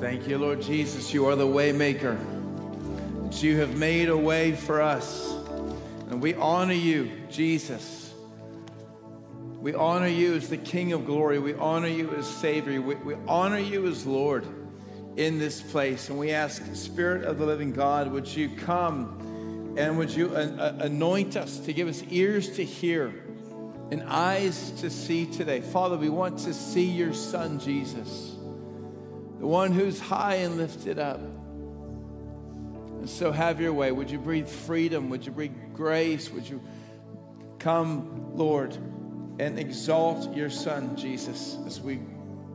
Thank you, Lord Jesus. You are the way maker. That you have made a way for us. And we honor you, Jesus. We honor you as the King of glory. We honor you as Savior. We, we honor you as Lord in this place. And we ask, Spirit of the living God, would you come and would you uh, uh, anoint us to give us ears to hear and eyes to see today? Father, we want to see your Son, Jesus the one who's high and lifted up. And so have your way. Would you breathe freedom? Would you breathe grace? Would you come, Lord, and exalt your Son, Jesus, as we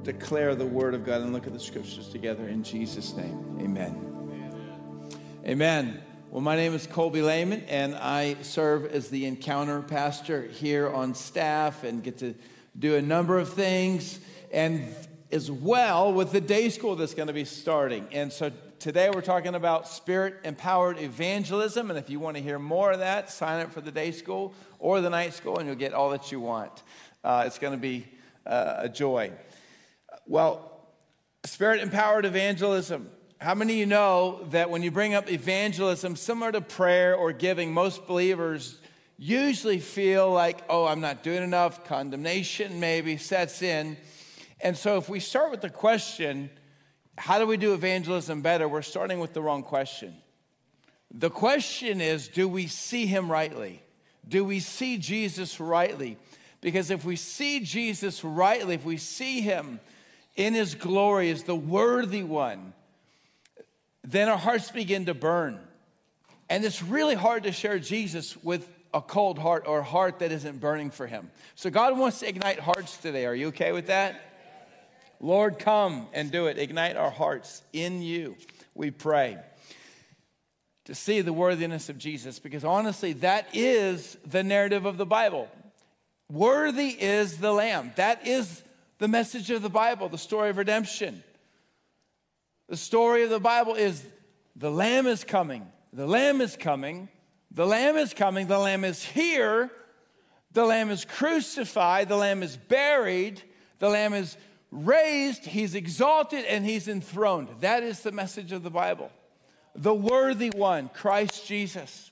declare the word of God and look at the scriptures together in Jesus' name. Amen. Amen. Well, my name is Colby Lehman, and I serve as the encounter pastor here on staff and get to do a number of things. And as well with the day school that's going to be starting. And so today we're talking about spirit empowered evangelism. And if you want to hear more of that, sign up for the day school or the night school, and you'll get all that you want. Uh, it's going to be uh, a joy. Well, spirit empowered evangelism. How many of you know that when you bring up evangelism, similar to prayer or giving, most believers usually feel like, oh, I'm not doing enough, condemnation maybe sets in. And so, if we start with the question, how do we do evangelism better? We're starting with the wrong question. The question is, do we see him rightly? Do we see Jesus rightly? Because if we see Jesus rightly, if we see him in his glory as the worthy one, then our hearts begin to burn. And it's really hard to share Jesus with a cold heart or a heart that isn't burning for him. So God wants to ignite hearts today. Are you okay with that? Lord, come and do it. Ignite our hearts in you, we pray. To see the worthiness of Jesus, because honestly, that is the narrative of the Bible. Worthy is the Lamb. That is the message of the Bible, the story of redemption. The story of the Bible is the Lamb is coming, the Lamb is coming, the Lamb is coming, the Lamb is here, the Lamb is crucified, the Lamb is buried, the Lamb is raised, he's exalted, and he's enthroned. That is the message of the Bible. The worthy one, Christ Jesus.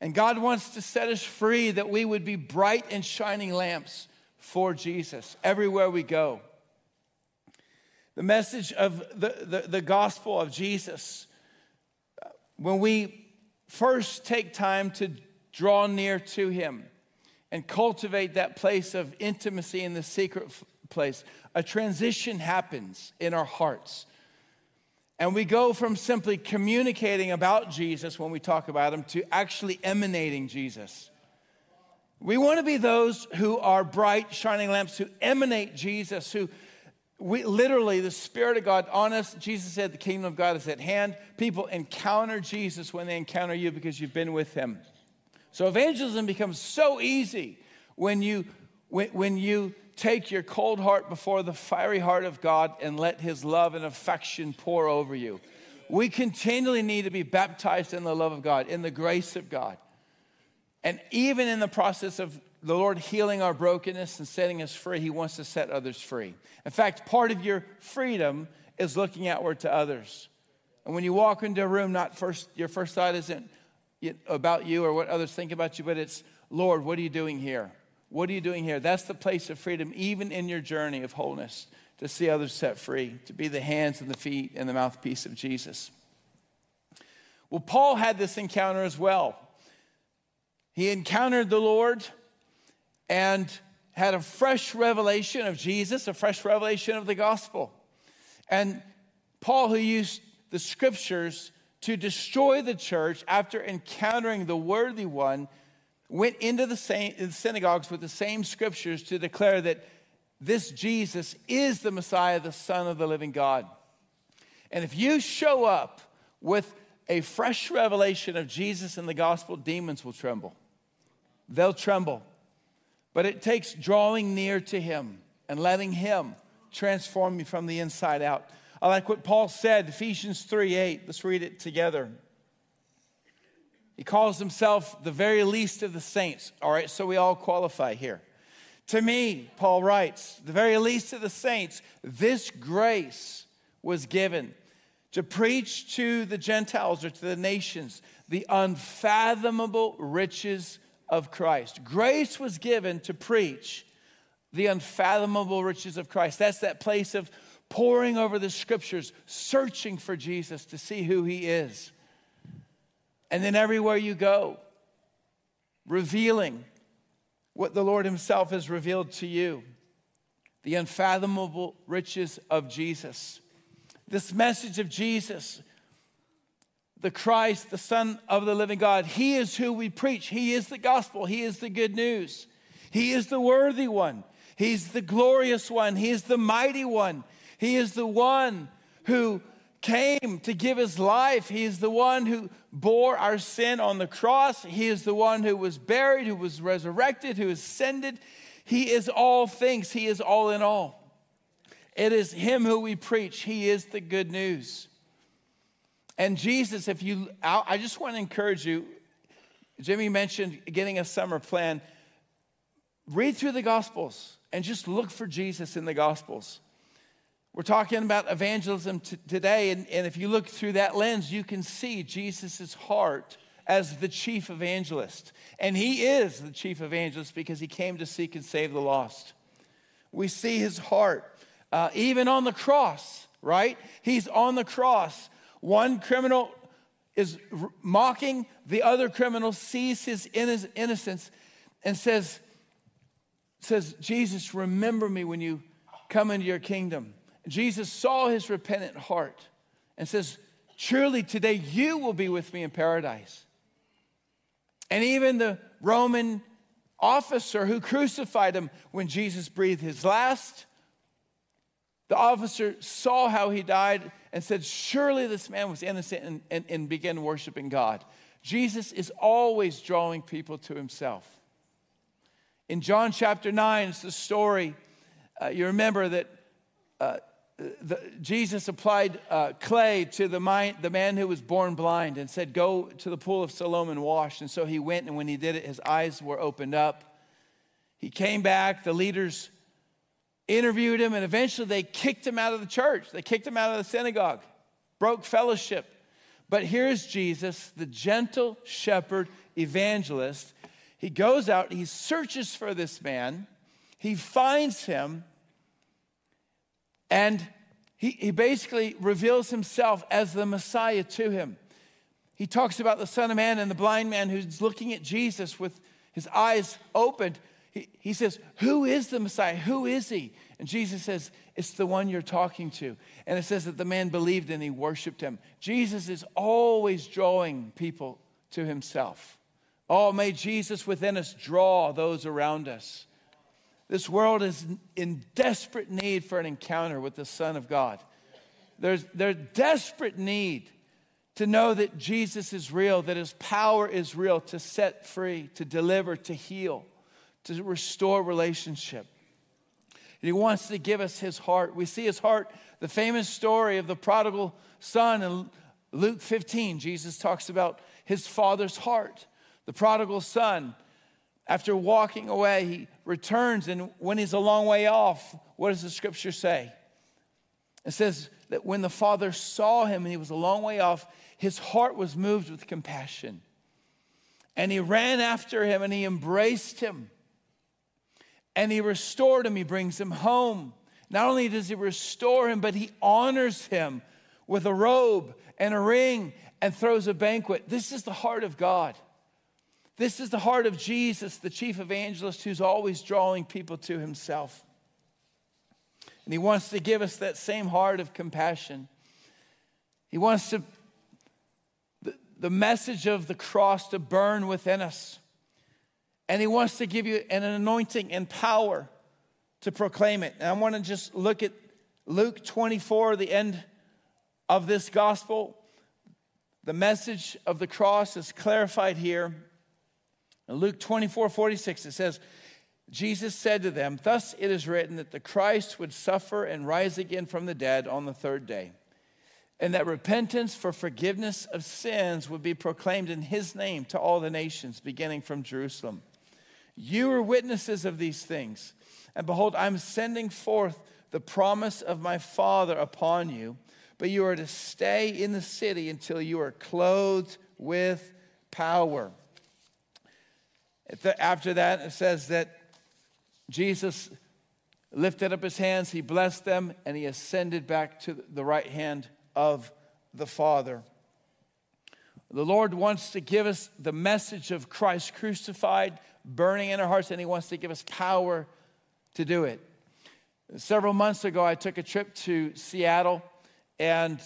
And God wants to set us free that we would be bright and shining lamps for Jesus everywhere we go. The message of the, the, the gospel of Jesus, when we first take time to draw near to him and cultivate that place of intimacy in the secret place. A transition happens in our hearts. And we go from simply communicating about Jesus when we talk about him to actually emanating Jesus. We want to be those who are bright, shining lamps, who emanate Jesus, who we literally, the Spirit of God on us. Jesus said, The kingdom of God is at hand. People encounter Jesus when they encounter you because you've been with him. So evangelism becomes so easy when you when, when you take your cold heart before the fiery heart of God and let His love and affection pour over you. We continually need to be baptized in the love of God, in the grace of God. And even in the process of the Lord healing our brokenness and setting us free, He wants to set others free. In fact, part of your freedom is looking outward to others. And when you walk into a room, not first, your first thought isn't about you or what others think about you, but it's, Lord, what are you doing here? What are you doing here? That's the place of freedom, even in your journey of wholeness, to see others set free, to be the hands and the feet and the mouthpiece of Jesus. Well, Paul had this encounter as well. He encountered the Lord and had a fresh revelation of Jesus, a fresh revelation of the gospel. And Paul, who used the scriptures to destroy the church after encountering the worthy one, went into the same synagogues with the same scriptures to declare that this Jesus is the Messiah, the Son of the living God. And if you show up with a fresh revelation of Jesus and the gospel, demons will tremble. They'll tremble. But it takes drawing near to Him and letting Him transform you from the inside out. I like what Paul said, Ephesians 3 8. Let's read it together. He calls himself the very least of the saints. All right, so we all qualify here. To me, Paul writes, the very least of the saints, this grace was given to preach to the Gentiles or to the nations the unfathomable riches of Christ. Grace was given to preach the unfathomable riches of Christ. That's that place of pouring over the scriptures, searching for Jesus to see who he is. And then everywhere you go, revealing what the Lord himself has revealed to you the unfathomable riches of Jesus. This message of Jesus, the Christ, the Son of the living God, He is who we preach. He is the gospel. He is the good news. He is the worthy one. He's the glorious one. He is the mighty one. He is the one who came to give his life. He is the one who bore our sin on the cross. He is the one who was buried, who was resurrected, who ascended. He is all things, He is all in all. It is Him who we preach, He is the good news. And Jesus, if you, I just want to encourage you. Jimmy mentioned getting a summer plan. Read through the Gospels and just look for Jesus in the Gospels. We're talking about evangelism t- today, and, and if you look through that lens, you can see Jesus' heart as the chief evangelist. And he is the chief evangelist because he came to seek and save the lost. We see his heart, uh, even on the cross, right? He's on the cross. One criminal is mocking, the other criminal sees his innocence and says, says, Jesus, remember me when you come into your kingdom. Jesus saw his repentant heart and says, Surely today you will be with me in paradise. And even the Roman officer who crucified him, when Jesus breathed his last, the officer saw how he died and said, Surely this man was innocent, and, and, and began worshiping God. Jesus is always drawing people to himself. In John chapter 9, it's the story. Uh, you remember that uh, the, Jesus applied uh, clay to the, the man who was born blind and said, Go to the pool of Siloam and wash. And so he went, and when he did it, his eyes were opened up. He came back, the leaders interviewed him, and eventually they kicked him out of the church. They kicked him out of the synagogue, broke fellowship. But here's Jesus, the gentle shepherd evangelist. He goes out, he searches for this man, he finds him and he, he basically reveals himself as the Messiah to him. He talks about the Son of Man and the blind man who's looking at Jesus with his eyes opened. He, he says, Who is the Messiah? Who is he? And Jesus says, It's the one you're talking to. And it says that the man believed and he worshiped him. Jesus is always drawing people to himself. Oh, may Jesus within us draw those around us. This world is in desperate need for an encounter with the Son of God. There's, there's desperate need to know that Jesus is real, that his power is real to set free, to deliver, to heal, to restore relationship. And he wants to give us his heart. We see his heart, the famous story of the prodigal son in Luke 15. Jesus talks about his father's heart. The prodigal son after walking away, he returns, and when he's a long way off, what does the scripture say? It says that when the father saw him and he was a long way off, his heart was moved with compassion. And he ran after him and he embraced him. And he restored him, he brings him home. Not only does he restore him, but he honors him with a robe and a ring and throws a banquet. This is the heart of God. This is the heart of Jesus, the chief evangelist who's always drawing people to himself. And he wants to give us that same heart of compassion. He wants to, the, the message of the cross to burn within us. And he wants to give you an anointing and power to proclaim it. And I want to just look at Luke 24, the end of this gospel. The message of the cross is clarified here. In Luke 24 46, it says, Jesus said to them, Thus it is written that the Christ would suffer and rise again from the dead on the third day, and that repentance for forgiveness of sins would be proclaimed in his name to all the nations, beginning from Jerusalem. You are witnesses of these things. And behold, I'm sending forth the promise of my Father upon you, but you are to stay in the city until you are clothed with power. After that, it says that Jesus lifted up his hands, he blessed them, and he ascended back to the right hand of the Father. The Lord wants to give us the message of Christ crucified, burning in our hearts, and he wants to give us power to do it. Several months ago, I took a trip to Seattle and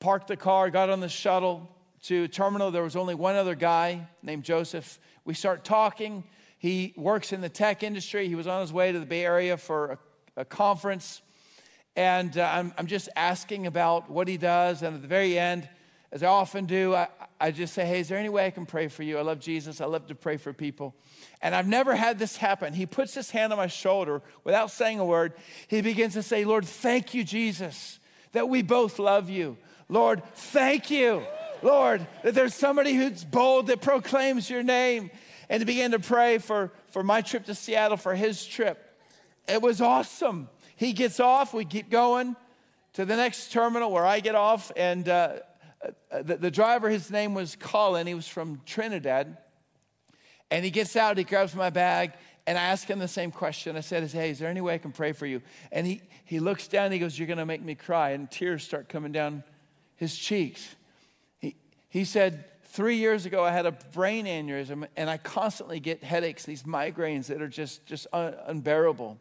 parked the car, got on the shuttle to terminal. There was only one other guy named Joseph. We start talking. He works in the tech industry. He was on his way to the Bay Area for a, a conference. And uh, I'm, I'm just asking about what he does. And at the very end, as I often do, I, I just say, Hey, is there any way I can pray for you? I love Jesus. I love to pray for people. And I've never had this happen. He puts his hand on my shoulder without saying a word. He begins to say, Lord, thank you, Jesus, that we both love you. Lord, thank you, Lord, that there's somebody who's bold that proclaims your name. And he began to pray for, for my trip to Seattle, for his trip. It was awesome. He gets off, we keep going to the next terminal where I get off, and uh, uh the, the driver, his name was Colin, he was from Trinidad. And he gets out, he grabs my bag, and I ask him the same question. I said, Hey, is there any way I can pray for you? And he, he looks down, he goes, You're gonna make me cry. And tears start coming down his cheeks. He, said, Three years ago, I had a brain aneurysm, and I constantly get headaches, these migraines that are just, just un- unbearable.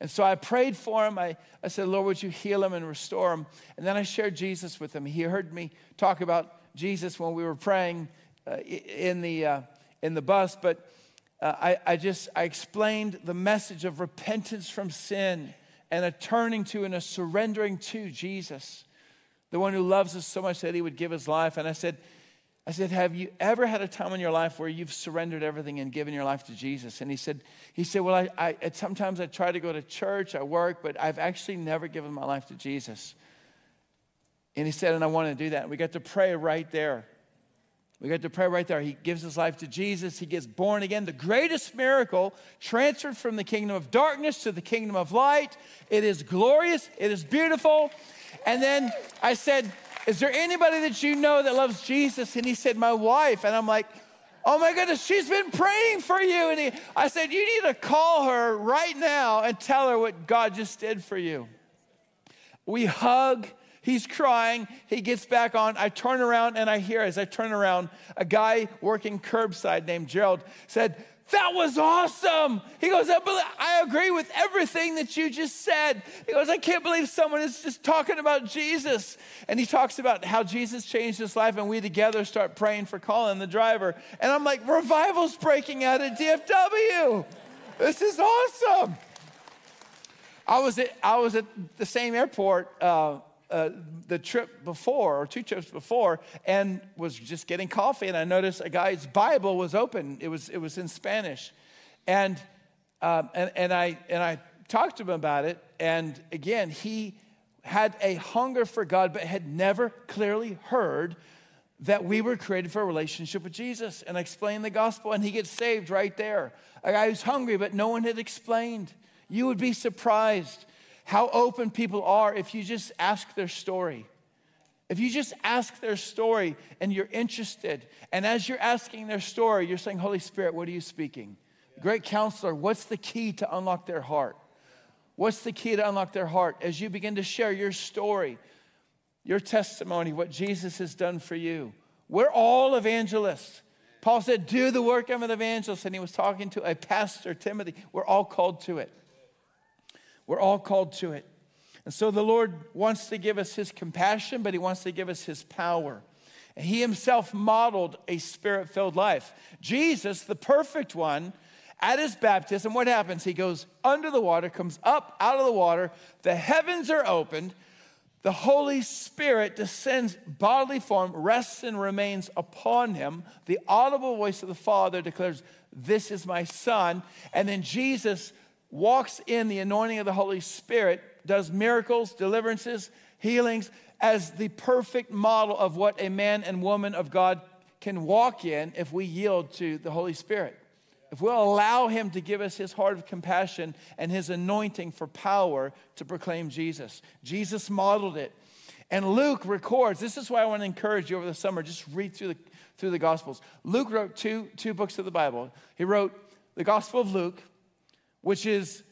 And so I prayed for him. I, I said, Lord, would you heal him and restore him? And then I shared Jesus with him. He heard me talk about Jesus when we were praying uh, in the. Uh, in the bus, but uh, I, I just I explained the message of repentance from sin and a turning to and a surrendering to Jesus, the one who loves us so much that he would give his life. And I said, I said, Have you ever had a time in your life where you've surrendered everything and given your life to Jesus? And he said, he said, Well, I, I sometimes I try to go to church, I work, but I've actually never given my life to Jesus. And he said, and I want to do that. And we got to pray right there. We got to pray right there. He gives his life to Jesus. He gets born again. The greatest miracle transferred from the kingdom of darkness to the kingdom of light. It is glorious. It is beautiful. And then I said, Is there anybody that you know that loves Jesus? And he said, My wife. And I'm like, Oh my goodness, she's been praying for you. And he, I said, You need to call her right now and tell her what God just did for you. We hug He's crying. He gets back on. I turn around and I hear, as I turn around, a guy working curbside named Gerald said, that was awesome. He goes, I agree with everything that you just said. He goes, I can't believe someone is just talking about Jesus. And he talks about how Jesus changed his life, and we together start praying for Colin, the driver. And I'm like, revival's breaking out at DFW. This is awesome. I was at, I was at the same airport uh, uh, the trip before, or two trips before, and was just getting coffee, and I noticed a guy's Bible was open. It was, it was in Spanish. And, um, and, and, I, and I talked to him about it, and again, he had a hunger for God, but had never clearly heard that we were created for a relationship with Jesus. And I explained the gospel, and he gets saved right there. A guy who's hungry, but no one had explained. You would be surprised how open people are if you just ask their story. If you just ask their story and you're interested, and as you're asking their story, you're saying, Holy Spirit, what are you speaking? Great counselor, what's the key to unlock their heart? What's the key to unlock their heart? As you begin to share your story, your testimony, what Jesus has done for you. We're all evangelists. Paul said, Do the work of an evangelist. And he was talking to a pastor, Timothy. We're all called to it. We're all called to it. And so the Lord wants to give us his compassion, but he wants to give us his power. And he himself modeled a spirit filled life. Jesus, the perfect one, at his baptism, what happens? He goes under the water, comes up out of the water, the heavens are opened, the Holy Spirit descends bodily form, rests and remains upon him. The audible voice of the Father declares, This is my Son. And then Jesus walks in the anointing of the Holy Spirit, does miracles, deliverances, healings as the perfect model of what a man and woman of God can walk in if we yield to the Holy Spirit. if we'll allow Him to give us His heart of compassion and His anointing for power to proclaim Jesus. Jesus modeled it. And Luke records, this is why I want to encourage you over the summer, just read through the, through the Gospels. Luke wrote two, two books of the Bible. He wrote the Gospel of Luke, which is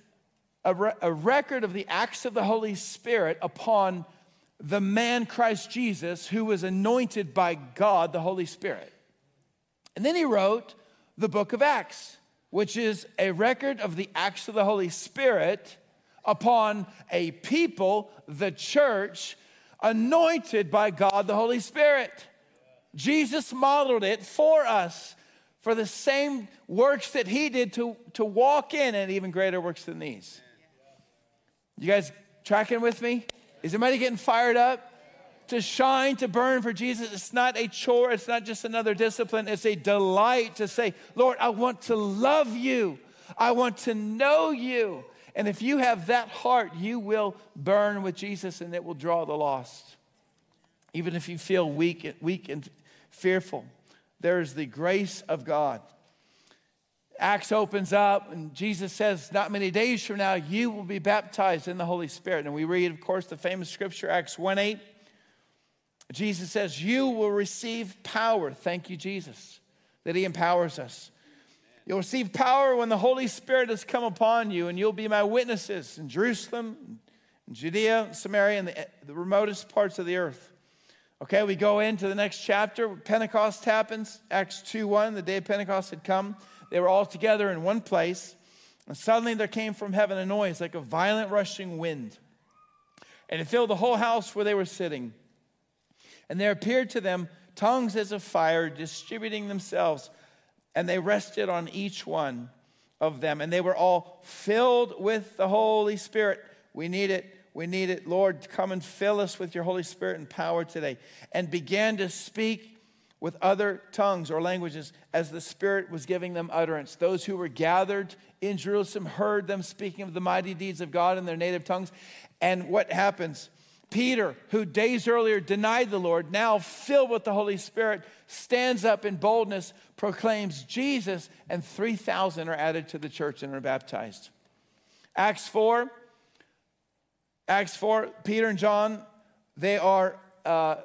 a, re- a record of the acts of the Holy Spirit upon the man Christ Jesus who was anointed by God, the Holy Spirit. And then he wrote the book of Acts, which is a record of the acts of the Holy Spirit upon a people, the church, anointed by God the Holy Spirit. Jesus modeled it for us for the same works that he did to, to walk in and even greater works than these. You guys tracking with me? Is anybody getting fired up? To shine, to burn for Jesus, it's not a chore, it's not just another discipline, it's a delight to say, Lord, I want to love you, I want to know you. And if you have that heart, you will burn with Jesus and it will draw the lost. Even if you feel weak, weak and fearful, there is the grace of God. Acts opens up, and Jesus says, Not many days from now, you will be baptized in the Holy Spirit. And we read, of course, the famous scripture, Acts 1 8. Jesus says, You will receive power. Thank you, Jesus, that He empowers us. You'll receive power when the Holy Spirit has come upon you, and you'll be my witnesses in Jerusalem, in Judea, Samaria, and the, the remotest parts of the earth. Okay, we go into the next chapter. Pentecost happens, Acts 2 1. The day of Pentecost had come. They were all together in one place. And suddenly there came from heaven a noise like a violent rushing wind. And it filled the whole house where they were sitting. And there appeared to them tongues as of fire, distributing themselves and they rested on each one of them. And they were all filled with the Holy Spirit. We need it. We need it. Lord, come and fill us with your Holy Spirit and power today. And began to speak with other tongues or languages as the Spirit was giving them utterance. Those who were gathered in Jerusalem heard them speaking of the mighty deeds of God in their native tongues. And what happens? Peter, who days earlier denied the Lord, now filled with the Holy Spirit, stands up in boldness, proclaims Jesus, and 3,000 are added to the church and are baptized. Acts 4, Acts 4, Peter and John, they are, uh,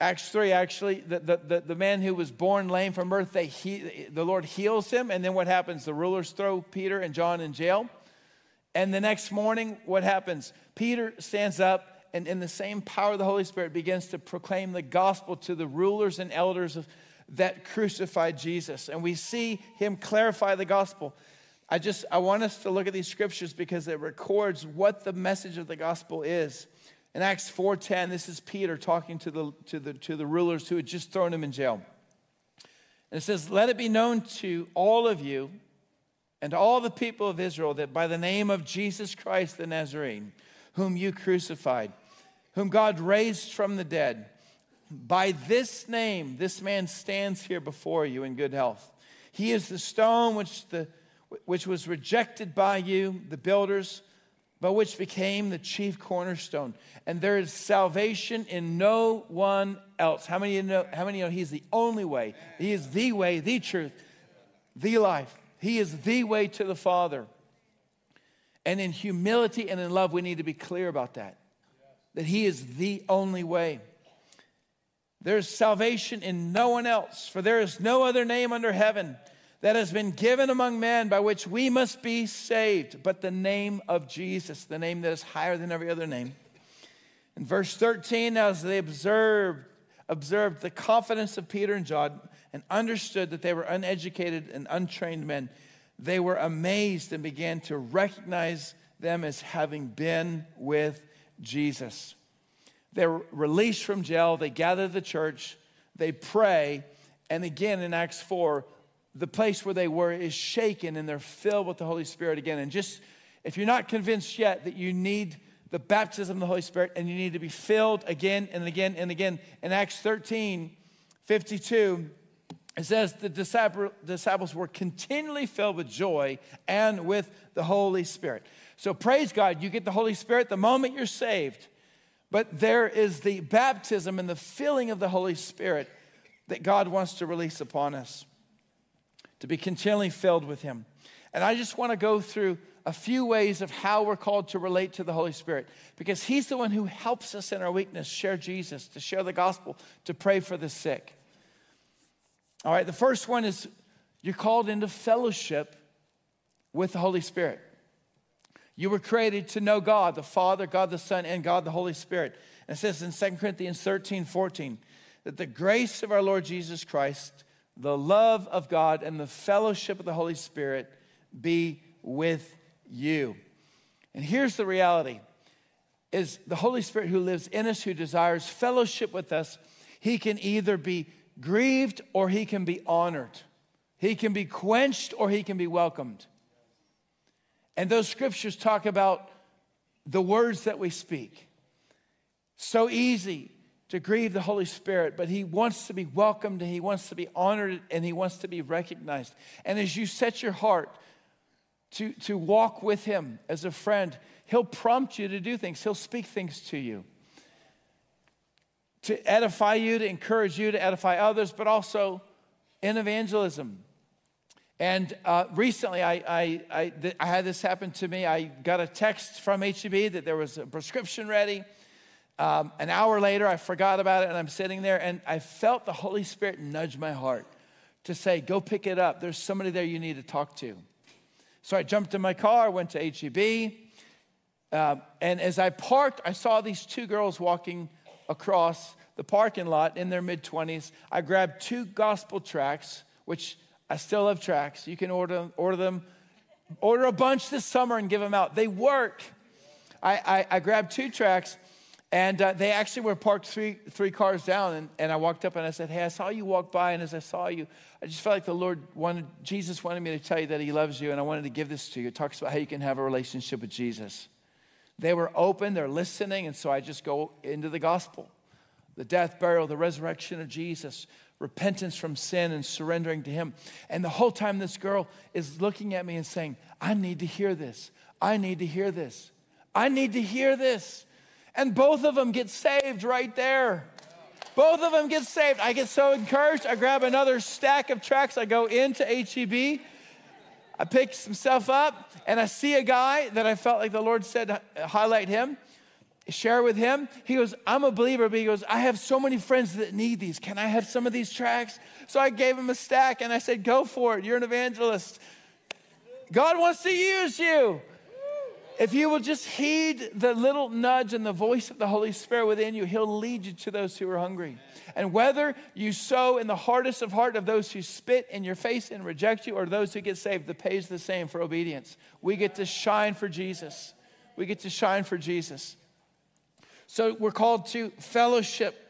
Acts 3 actually, the, the, the, the, man who was born lame from birth, they he, the Lord heals him, and then what happens? The rulers throw Peter and John in jail. And the next morning, what happens? Peter stands up and in the same power of the Holy Spirit begins to proclaim the gospel to the rulers and elders of, that crucified Jesus. And we see him clarify the gospel. I just I want us to look at these scriptures because it records what the message of the gospel is. In Acts 4:10, this is Peter talking to the, to, the, to the rulers who had just thrown him in jail. And it says, Let it be known to all of you and all the people of Israel that by the name of Jesus Christ the Nazarene, whom you crucified, whom God raised from the dead. By this name, this man stands here before you in good health. He is the stone which, the, which was rejected by you, the builders, but which became the chief cornerstone. And there is salvation in no one else. How many know, how many know he's the only way? He is the way, the truth, the life. He is the way to the Father. And in humility and in love, we need to be clear about that. That He is the only way. There's salvation in no one else, for there is no other name under heaven that has been given among men by which we must be saved, but the name of Jesus, the name that is higher than every other name. In verse 13, as they observed, observed the confidence of Peter and John and understood that they were uneducated and untrained men, they were amazed and began to recognize them as having been with Jesus. They're released from jail, they gather the church, they pray, and again in Acts 4, the place where they were is shaken and they're filled with the Holy Spirit again. And just if you're not convinced yet that you need the baptism of the Holy Spirit and you need to be filled again and again and again, in Acts 13 52, it says the disciples were continually filled with joy and with the Holy Spirit. So praise God, you get the Holy Spirit the moment you're saved. But there is the baptism and the filling of the Holy Spirit that God wants to release upon us. To be continually filled with Him. And I just want to go through a few ways of how we're called to relate to the Holy Spirit because He's the one who helps us in our weakness share Jesus, to share the gospel, to pray for the sick. All right, the first one is you're called into fellowship with the Holy Spirit. You were created to know God, the Father, God the Son, and God the Holy Spirit. And it says in 2 Corinthians 13 14 that the grace of our Lord Jesus Christ, the love of God, and the fellowship of the Holy Spirit be with you. And here's the reality is the Holy Spirit who lives in us, who desires fellowship with us, he can either be grieved or he can be honored. He can be quenched or he can be welcomed. And those scriptures talk about the words that we speak. So easy to grieve the Holy Spirit, but He wants to be welcomed and He wants to be honored and He wants to be recognized. And as you set your heart to, to walk with Him as a friend, He'll prompt you to do things, He'll speak things to you to edify you, to encourage you, to edify others, but also in evangelism. And uh, recently, I, I, I, th- I, had this happen to me. I got a text from HEB that there was a prescription ready. Um, an hour later, I forgot about it, and I'm sitting there, and I felt the Holy Spirit nudge my heart to say, Go pick it up. There's somebody there you need to talk to. So I jumped in my car, went to HEB, uh, and as I parked, I saw these two girls walking across the parking lot in their mid 20s. I grabbed two gospel tracts, which I still have tracts. You can order, order them, order a bunch this summer and give them out. They work. I, I, I grabbed two tracts, and uh, they actually were parked three, three cars down. And, and I walked up and I said, Hey, I saw you walk by. And as I saw you, I just felt like the Lord wanted, Jesus wanted me to tell you that He loves you, and I wanted to give this to you. It talks about how you can have a relationship with Jesus. They were open, they're listening, and so I just go into the gospel the death, burial, the resurrection of Jesus, repentance from sin and surrendering to Him. And the whole time, this girl is looking at me and saying, I need to hear this. I need to hear this. I need to hear this. And both of them get saved right there. Both of them get saved. I get so encouraged. I grab another stack of tracks. I go into HEB. I pick some stuff up and I see a guy that I felt like the Lord said, highlight him share with him. He goes, I'm a believer, but he goes, I have so many friends that need these. Can I have some of these tracks? So I gave him a stack and I said, Go for it. You're an evangelist. God wants to use you. If you will just heed the little nudge and the voice of the Holy Spirit within you, He'll lead you to those who are hungry. And whether you sow in the hardest of heart of those who spit in your face and reject you, or those who get saved, the pay is the same for obedience. We get to shine for Jesus. We get to shine for Jesus. So we're called to fellowship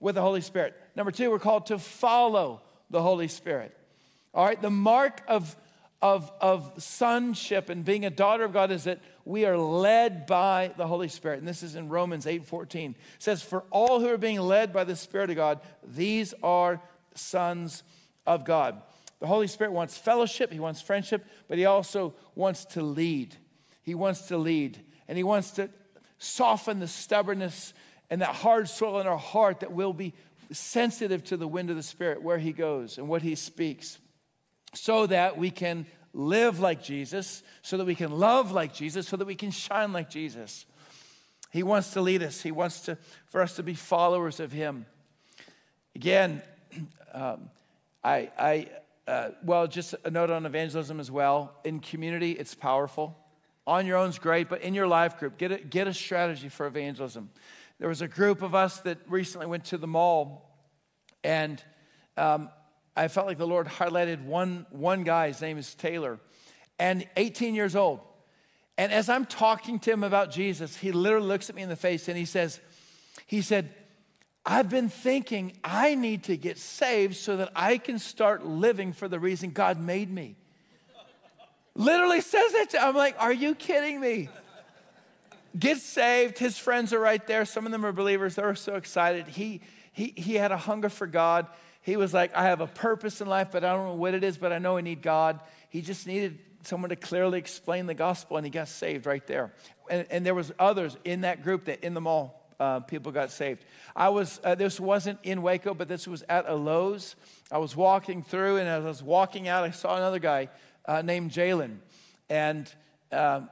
with the Holy Spirit. Number two, we're called to follow the Holy Spirit. All right, the mark of, of, of sonship and being a daughter of God is that we are led by the Holy Spirit. And this is in Romans 8 14. It says, For all who are being led by the Spirit of God, these are sons of God. The Holy Spirit wants fellowship, He wants friendship, but He also wants to lead. He wants to lead, and He wants to soften the stubbornness and that hard soil in our heart that we'll be sensitive to the wind of the Spirit where He goes and what He speaks, so that we can live like Jesus, so that we can love like Jesus, so that we can shine like Jesus. He wants to lead us. He wants to, for us to be followers of Him. Again, um, I, I uh, well, just a note on evangelism as well. In community, it's powerful. On your own is great, but in your life group, get a, get a strategy for evangelism. There was a group of us that recently went to the mall, and um, I felt like the Lord highlighted one, one guy, his name is Taylor, and 18 years old. And as I'm talking to him about Jesus, he literally looks at me in the face and he says, he said, I've been thinking I need to get saved so that I can start living for the reason God made me. Literally says that. To, I'm like, are you kidding me? Get saved. His friends are right there. Some of them are believers. They're so excited. He, he, he had a hunger for God. He was like, I have a purpose in life, but I don't know what it is, but I know I need God. He just needed someone to clearly explain the gospel, and he got saved right there. And, and there was others in that group that in the mall uh, people got saved. I was, uh, this wasn't in Waco, but this was at a Lowe's. I was walking through, and as I was walking out, I saw another guy uh, named Jalen. And um,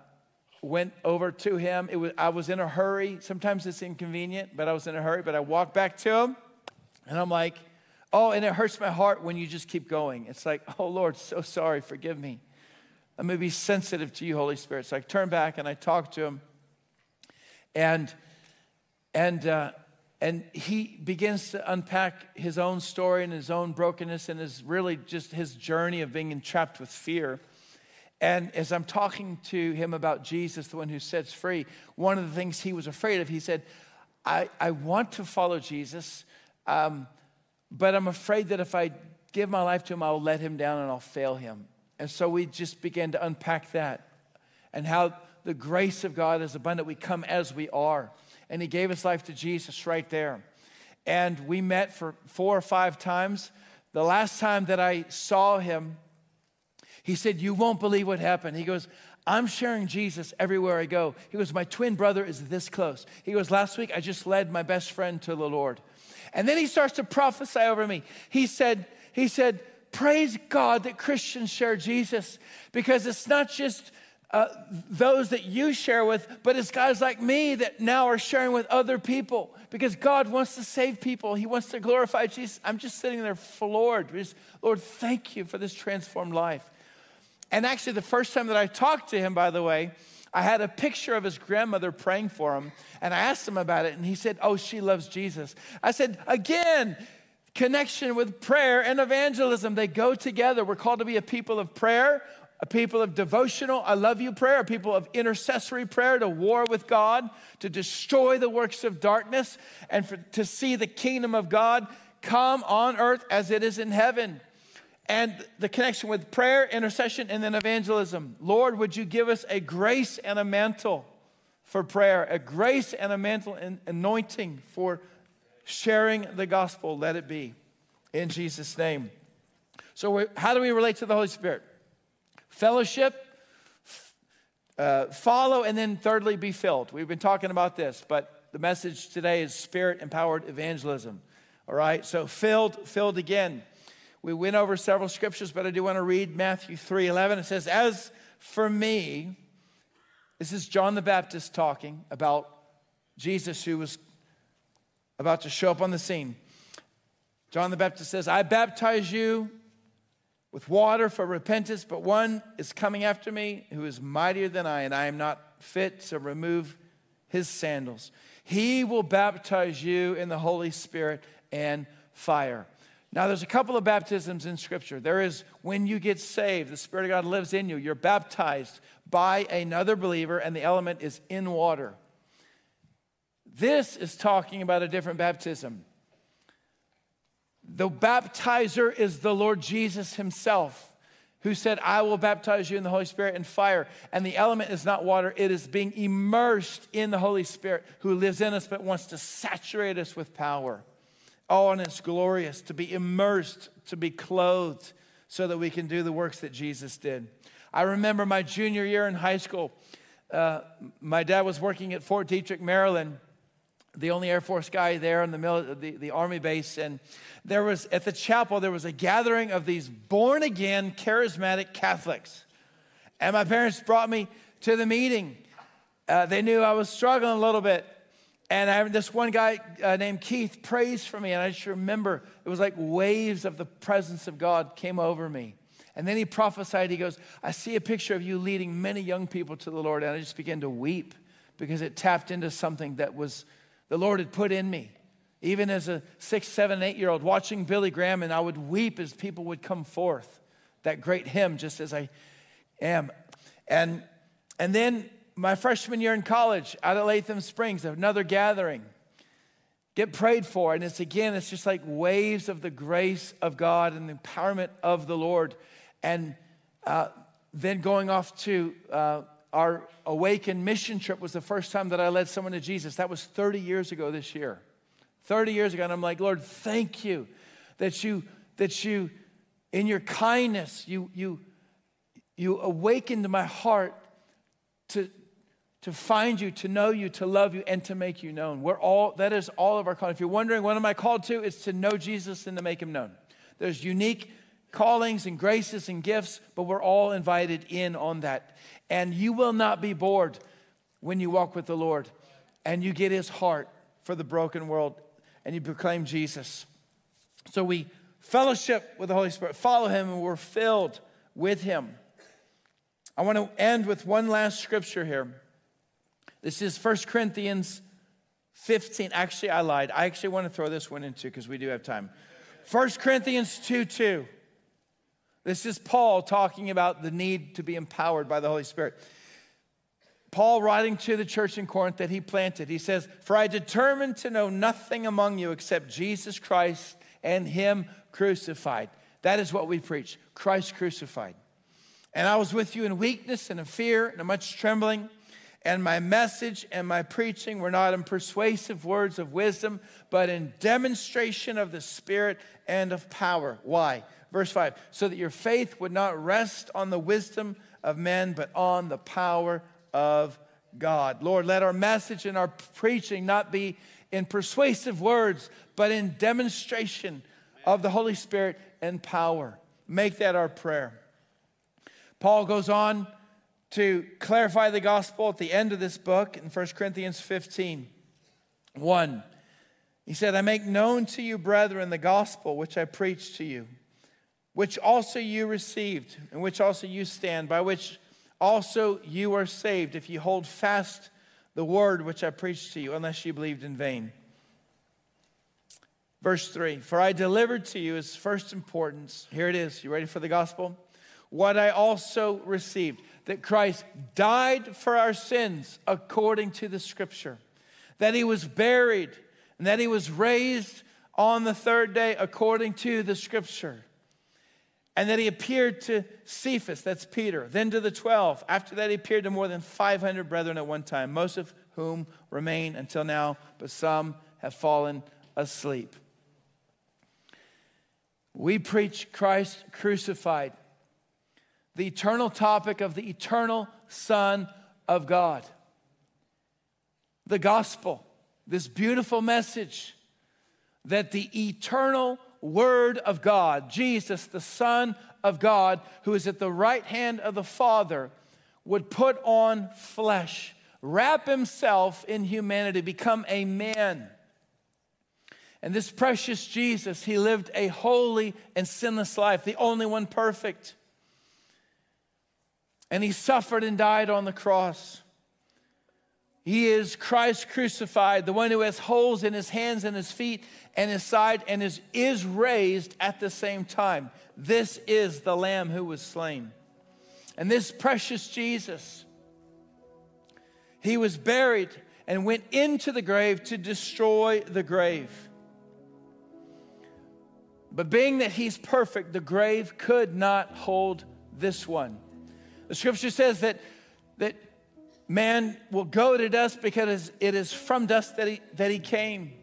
went over to him. It was, I was in a hurry. Sometimes it's inconvenient, but I was in a hurry. But I walked back to him, and I'm like, oh, and it hurts my heart when you just keep going. It's like, oh, Lord, so sorry, forgive me. Going to be sensitive to you, Holy Spirit. So I turn back and I talk to him, and and uh, and he begins to unpack his own story and his own brokenness and his really just his journey of being entrapped with fear. And as I'm talking to him about Jesus, the one who sets free, one of the things he was afraid of, he said, I, I want to follow Jesus, um, but I'm afraid that if I give my life to him, I'll let him down and I'll fail him. And so we just began to unpack that and how the grace of God is abundant. We come as we are. And he gave his life to Jesus right there. And we met for four or five times. The last time that I saw him, he said, You won't believe what happened. He goes, I'm sharing Jesus everywhere I go. He goes, My twin brother is this close. He goes, Last week I just led my best friend to the Lord. And then he starts to prophesy over me. He said, He said, Praise God that Christians share Jesus because it's not just uh, those that you share with, but it's guys like me that now are sharing with other people because God wants to save people. He wants to glorify Jesus. I'm just sitting there floored. Just, Lord, thank you for this transformed life. And actually, the first time that I talked to him, by the way, I had a picture of his grandmother praying for him, and I asked him about it, and he said, Oh, she loves Jesus. I said, Again, connection with prayer and evangelism, they go together. We're called to be a people of prayer, a people of devotional, I love you prayer, a people of intercessory prayer to war with God, to destroy the works of darkness, and for, to see the kingdom of God come on earth as it is in heaven and the connection with prayer, intercession, and then evangelism. Lord, would you give us a grace and a mantle for prayer, a grace and a mantle and anointing for sharing the gospel? Let it be in Jesus' name. So, how do we relate to the Holy Spirit? Fellowship, uh, follow, and then thirdly, be filled. We've been talking about this, but the message today is spirit empowered evangelism. All right, so filled, filled again. We went over several scriptures, but I do want to read Matthew 3 11. It says, As for me, this is John the Baptist talking about Jesus who was about to show up on the scene. John the Baptist says, I baptize you with water for repentance, but one is coming after me who is mightier than I, and I am not fit to remove his sandals. He will baptize you in the Holy Spirit and fire. Now, there's a couple of baptisms in Scripture. There is when you get saved, the Spirit of God lives in you. You're baptized by another believer, and the element is in water. This is talking about a different baptism. The baptizer is the Lord Jesus Himself, who said, I will baptize you in the Holy Spirit and fire. And the element is not water, it is being immersed in the Holy Spirit, who lives in us but wants to saturate us with power. Oh, and it's glorious to be immersed, to be clothed, so that we can do the works that Jesus did. I remember my junior year in high school. Uh, my dad was working at Fort Detrick, Maryland, the only Air Force guy there in the, mil- the, the Army base. And there was, at the chapel, there was a gathering of these born again, charismatic Catholics. And my parents brought me to the meeting. Uh, they knew I was struggling a little bit. And I this one guy uh, named Keith prays for me, and I just remember it was like waves of the presence of God came over me. And then he prophesied, he goes, I see a picture of you leading many young people to the Lord. And I just began to weep because it tapped into something that was the Lord had put in me. Even as a six, seven, eight year old, watching Billy Graham, and I would weep as people would come forth. That great hymn, just as I am. And, and then my freshman year in college out at Latham Springs, another gathering. Get prayed for. And it's again, it's just like waves of the grace of God and the empowerment of the Lord. And uh, then going off to uh, our Awaken mission trip was the first time that I led someone to Jesus. That was 30 years ago this year. 30 years ago. And I'm like, Lord, thank you that you, that you, in your kindness, you, you, you awakened my heart to, to find you, to know you, to love you, and to make you known. We're all, that is all of our calling. If you're wondering, what am I called to? It's to know Jesus and to make him known. There's unique callings and graces and gifts, but we're all invited in on that. And you will not be bored when you walk with the Lord and you get his heart for the broken world and you proclaim Jesus. So we fellowship with the Holy Spirit, follow him, and we're filled with him. I want to end with one last scripture here. This is 1 Corinthians 15. Actually, I lied. I actually want to throw this one into because we do have time. 1 Corinthians 2 2. This is Paul talking about the need to be empowered by the Holy Spirit. Paul writing to the church in Corinth that he planted, he says, For I determined to know nothing among you except Jesus Christ and Him crucified. That is what we preach Christ crucified. And I was with you in weakness and in fear and in much trembling. And my message and my preaching were not in persuasive words of wisdom, but in demonstration of the Spirit and of power. Why? Verse 5 so that your faith would not rest on the wisdom of men, but on the power of God. Lord, let our message and our preaching not be in persuasive words, but in demonstration of the Holy Spirit and power. Make that our prayer. Paul goes on to clarify the gospel at the end of this book in 1 Corinthians 15 1. He said, I make known to you, brethren, the gospel which I preached to you, which also you received, and which also you stand, by which also you are saved, if you hold fast the word which I preached to you, unless you believed in vain. Verse 3 For I delivered to you as first importance. Here it is. You ready for the gospel? What I also received that Christ died for our sins according to the scripture, that he was buried, and that he was raised on the third day according to the scripture, and that he appeared to Cephas, that's Peter, then to the 12. After that, he appeared to more than 500 brethren at one time, most of whom remain until now, but some have fallen asleep. We preach Christ crucified the eternal topic of the eternal Son of God. The gospel, this beautiful message that the eternal Word of God, Jesus, the Son of God, who is at the right hand of the Father, would put on flesh, wrap himself in humanity, become a man. And this precious Jesus, he lived a holy and sinless life, the only one perfect and he suffered and died on the cross. He is Christ crucified, the one who has holes in his hands and his feet and his side and is, is raised at the same time. This is the Lamb who was slain. And this precious Jesus, he was buried and went into the grave to destroy the grave. But being that he's perfect, the grave could not hold this one. The scripture says that, that man will go to dust because it is from dust that he, that he came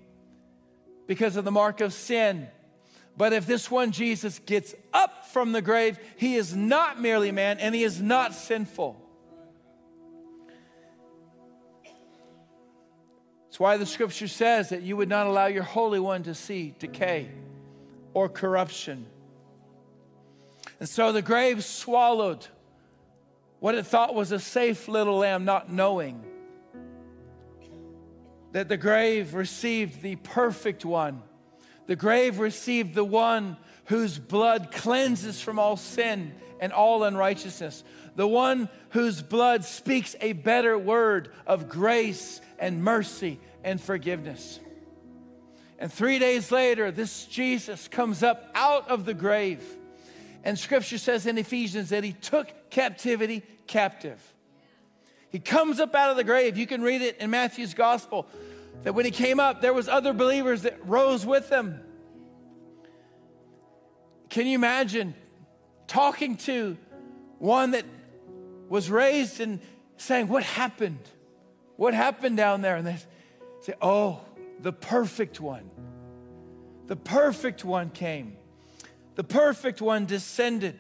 because of the mark of sin. But if this one Jesus gets up from the grave, he is not merely man and he is not sinful. That's why the scripture says that you would not allow your Holy One to see decay or corruption. And so the grave swallowed what it thought was a safe little lamb, not knowing that the grave received the perfect one. The grave received the one whose blood cleanses from all sin and all unrighteousness. The one whose blood speaks a better word of grace and mercy and forgiveness. And three days later, this Jesus comes up out of the grave and scripture says in Ephesians that he took captivity captive. He comes up out of the grave. You can read it in Matthew's gospel that when he came up, there was other believers that rose with him. Can you imagine talking to one that was raised and saying, What happened? What happened down there? And they say, Oh, the perfect one. The perfect one came the perfect one descended.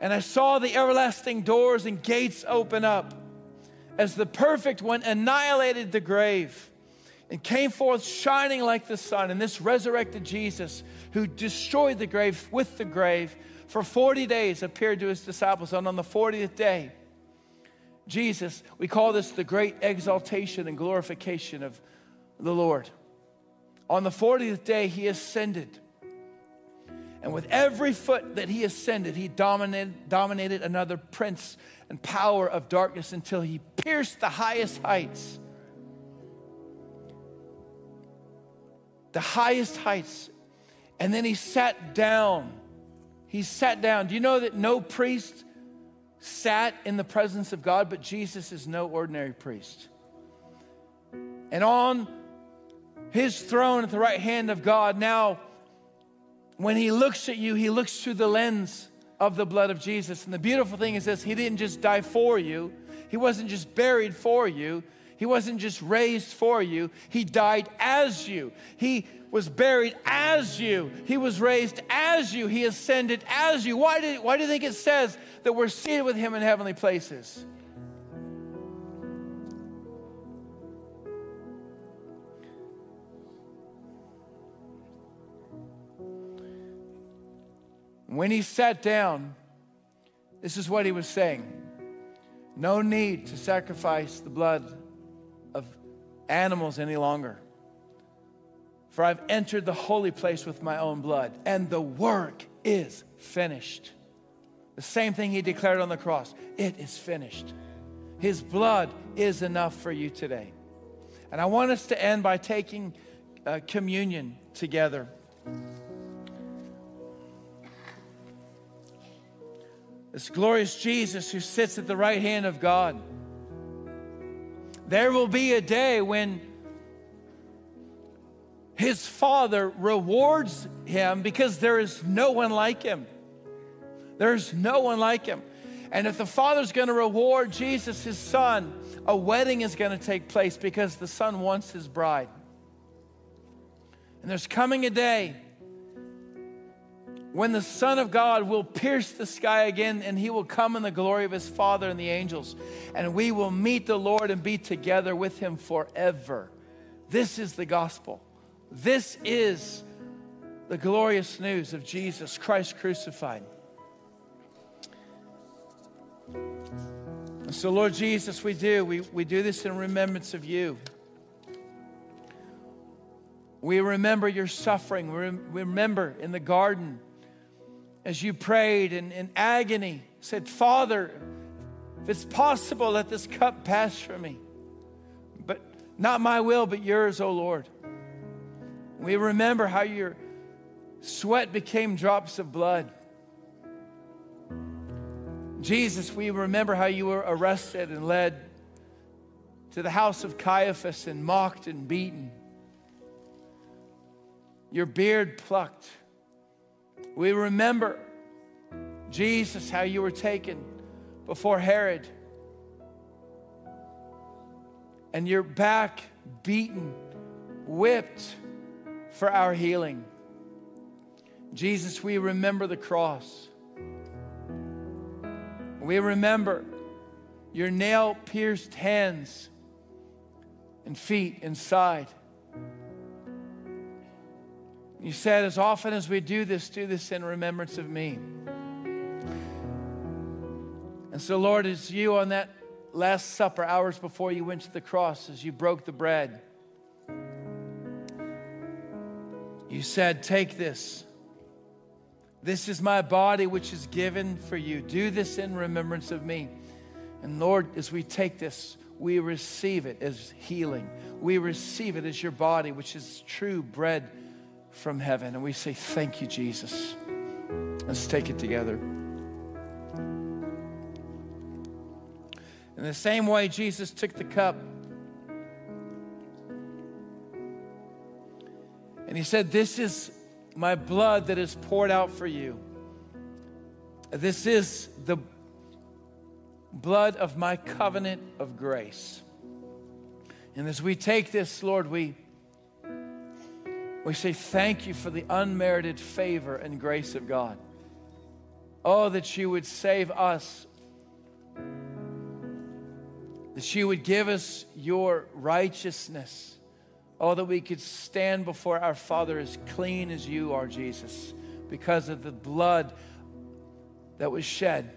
And I saw the everlasting doors and gates open up. as the perfect one, annihilated the grave and came forth shining like the sun. And this resurrected Jesus, who destroyed the grave with the grave, for 40 days appeared to his disciples. And on the 40th day, Jesus, we call this the great exaltation and glorification of the Lord. On the 40th day, he ascended. And with every foot that he ascended, he dominated, dominated another prince and power of darkness until he pierced the highest heights. The highest heights. And then he sat down. He sat down. Do you know that no priest sat in the presence of God, but Jesus is no ordinary priest? And on his throne at the right hand of God, now when he looks at you, he looks through the lens of the blood of Jesus. And the beautiful thing is this He didn't just die for you, He wasn't just buried for you, He wasn't just raised for you, He died as you. He was buried as you, He was raised as you, He ascended as you. Why, did, why do you think it says that we're seated with Him in heavenly places? When he sat down, this is what he was saying No need to sacrifice the blood of animals any longer. For I've entered the holy place with my own blood, and the work is finished. The same thing he declared on the cross it is finished. His blood is enough for you today. And I want us to end by taking uh, communion together. This glorious Jesus who sits at the right hand of God. There will be a day when his Father rewards him because there is no one like him. There's no one like him. And if the Father's going to reward Jesus, his Son, a wedding is going to take place because the Son wants his bride. And there's coming a day when the Son of God will pierce the sky again and he will come in the glory of his Father and the angels, and we will meet the Lord and be together with him forever. This is the gospel. This is the glorious news of Jesus Christ crucified. And so, Lord Jesus, we do. We, we do this in remembrance of you. We remember your suffering. We remember in the garden as you prayed in, in agony, said, Father, if it's possible, let this cup pass from me. But not my will, but yours, O Lord. We remember how your sweat became drops of blood. Jesus, we remember how you were arrested and led to the house of Caiaphas and mocked and beaten. Your beard plucked we remember, Jesus, how you were taken before Herod and your back beaten, whipped for our healing. Jesus, we remember the cross. We remember your nail pierced hands and feet inside. You said, as often as we do this, do this in remembrance of me. And so, Lord, as you on that Last Supper, hours before you went to the cross, as you broke the bread, you said, Take this. This is my body, which is given for you. Do this in remembrance of me. And Lord, as we take this, we receive it as healing. We receive it as your body, which is true bread from heaven. And we say, Thank you, Jesus. Let's take it together. In the same way, Jesus took the cup and he said, This is my blood that is poured out for you. This is the blood of my covenant of grace. And as we take this, Lord, we we say thank you for the unmerited favor and grace of God. Oh, that you would save us, that you would give us your righteousness. Oh, that we could stand before our Father as clean as you are, Jesus, because of the blood that was shed,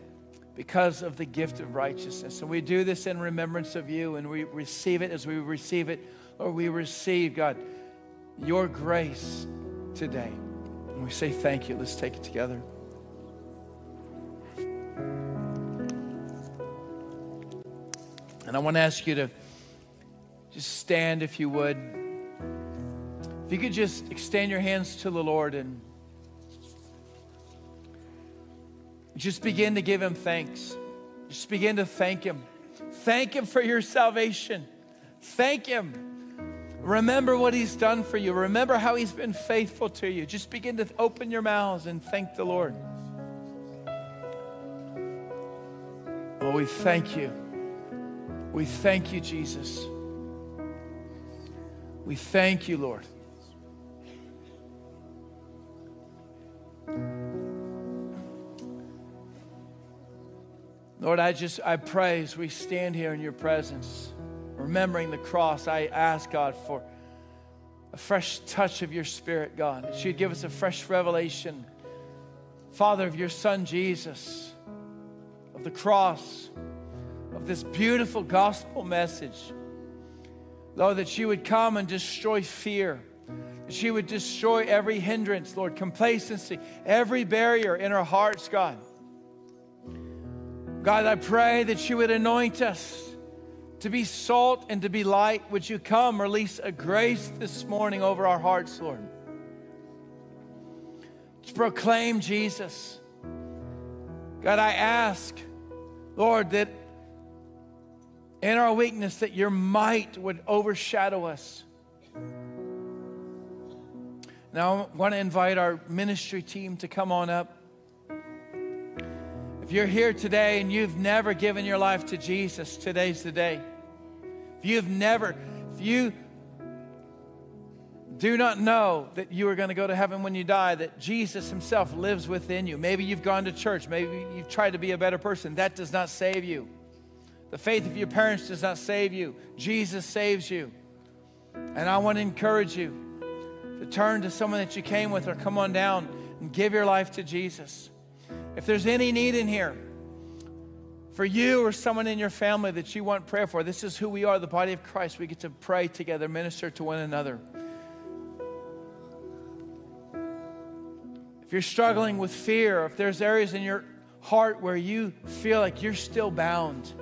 because of the gift of righteousness. And we do this in remembrance of you, and we receive it as we receive it, or we receive, God, your grace today. And we say thank you. Let's take it together. And I want to ask you to just stand if you would. If you could just extend your hands to the Lord and just begin to give Him thanks. Just begin to thank Him. Thank Him for your salvation. Thank Him. Remember what He's done for you. Remember how He's been faithful to you. Just begin to open your mouths and thank the Lord. Oh, we thank you. We thank you, Jesus. We thank you, Lord. Lord, I just, I pray as we stand here in your presence, remembering the cross, I ask God for a fresh touch of your spirit, God, that you'd give us a fresh revelation, Father, of your Son Jesus, of the cross of this beautiful gospel message. Lord, that you would come and destroy fear, that you would destroy every hindrance, Lord, complacency, every barrier in our hearts, God. God, I pray that you would anoint us to be salt and to be light. Would you come release a grace this morning over our hearts, Lord? To proclaim Jesus. God, I ask, Lord, that in our weakness that your might would overshadow us. Now, I want to invite our ministry team to come on up. If you're here today and you've never given your life to Jesus, today's the day. If you've never, if you do not know that you are going to go to heaven when you die, that Jesus Himself lives within you. Maybe you've gone to church, maybe you've tried to be a better person. That does not save you. The faith of your parents does not save you, Jesus saves you. And I want to encourage you to turn to someone that you came with or come on down and give your life to Jesus. If there's any need in here for you or someone in your family that you want prayer for, this is who we are, the body of Christ. We get to pray together, minister to one another. If you're struggling with fear, if there's areas in your heart where you feel like you're still bound,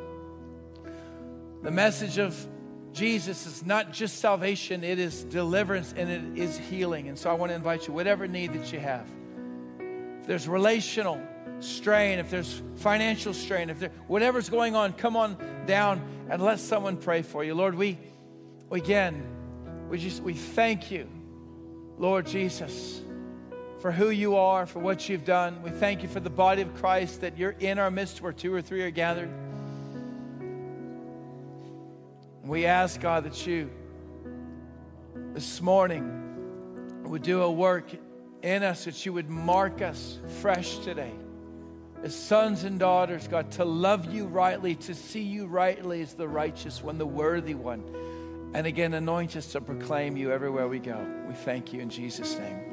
the message of Jesus is not just salvation, it is deliverance and it is healing. And so I want to invite you, whatever need that you have, if there's relational strain, if there's financial strain, if there whatever's going on, come on down and let someone pray for you. Lord, we again, we just we thank you, Lord Jesus, for who you are, for what you've done. We thank you for the body of Christ that you're in our midst where two or three are gathered. We ask, God, that you this morning would do a work in us, that you would mark us fresh today as sons and daughters, God, to love you rightly, to see you rightly as the righteous one, the worthy one. And again, anoint us to proclaim you everywhere we go. We thank you in Jesus' name.